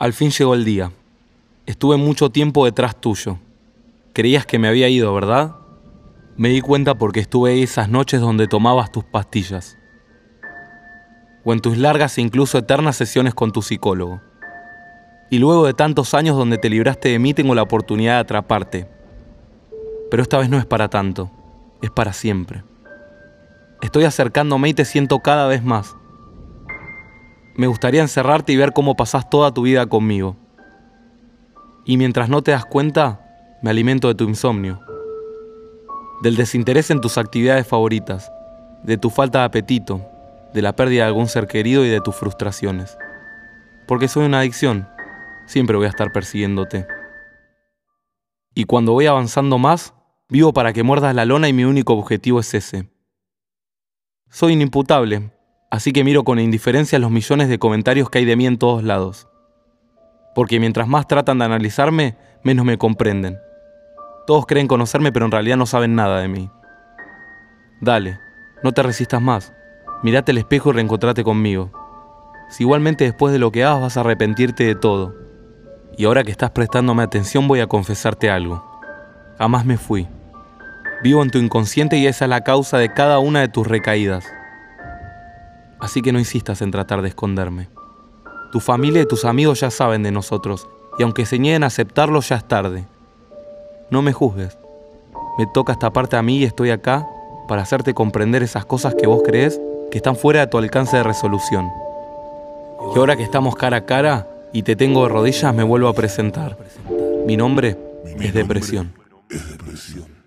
Al fin llegó el día. Estuve mucho tiempo detrás tuyo. Creías que me había ido, ¿verdad? Me di cuenta porque estuve esas noches donde tomabas tus pastillas. O en tus largas e incluso eternas sesiones con tu psicólogo. Y luego de tantos años donde te libraste de mí tengo la oportunidad de atraparte. Pero esta vez no es para tanto, es para siempre. Estoy acercándome y te siento cada vez más. Me gustaría encerrarte y ver cómo pasás toda tu vida conmigo. Y mientras no te das cuenta, me alimento de tu insomnio, del desinterés en tus actividades favoritas, de tu falta de apetito, de la pérdida de algún ser querido y de tus frustraciones. Porque soy una adicción, siempre voy a estar persiguiéndote. Y cuando voy avanzando más, vivo para que muerdas la lona y mi único objetivo es ese. Soy inimputable, así que miro con indiferencia los millones de comentarios que hay de mí en todos lados. Porque mientras más tratan de analizarme, menos me comprenden. Todos creen conocerme, pero en realidad no saben nada de mí. Dale, no te resistas más. Mirate al espejo y reencontrate conmigo. Si igualmente después de lo que hagas vas a arrepentirte de todo. Y ahora que estás prestándome atención voy a confesarte algo. Jamás me fui. Vivo en tu inconsciente y esa es la causa de cada una de tus recaídas. Así que no insistas en tratar de esconderme. Tu familia y tus amigos ya saben de nosotros, y aunque se nieguen a aceptarlo, ya es tarde. No me juzgues. Me toca esta parte a mí y estoy acá para hacerte comprender esas cosas que vos crees que están fuera de tu alcance de resolución. Y ahora que estamos cara a cara y te tengo de rodillas, me vuelvo a presentar. Mi nombre es Depresión. Música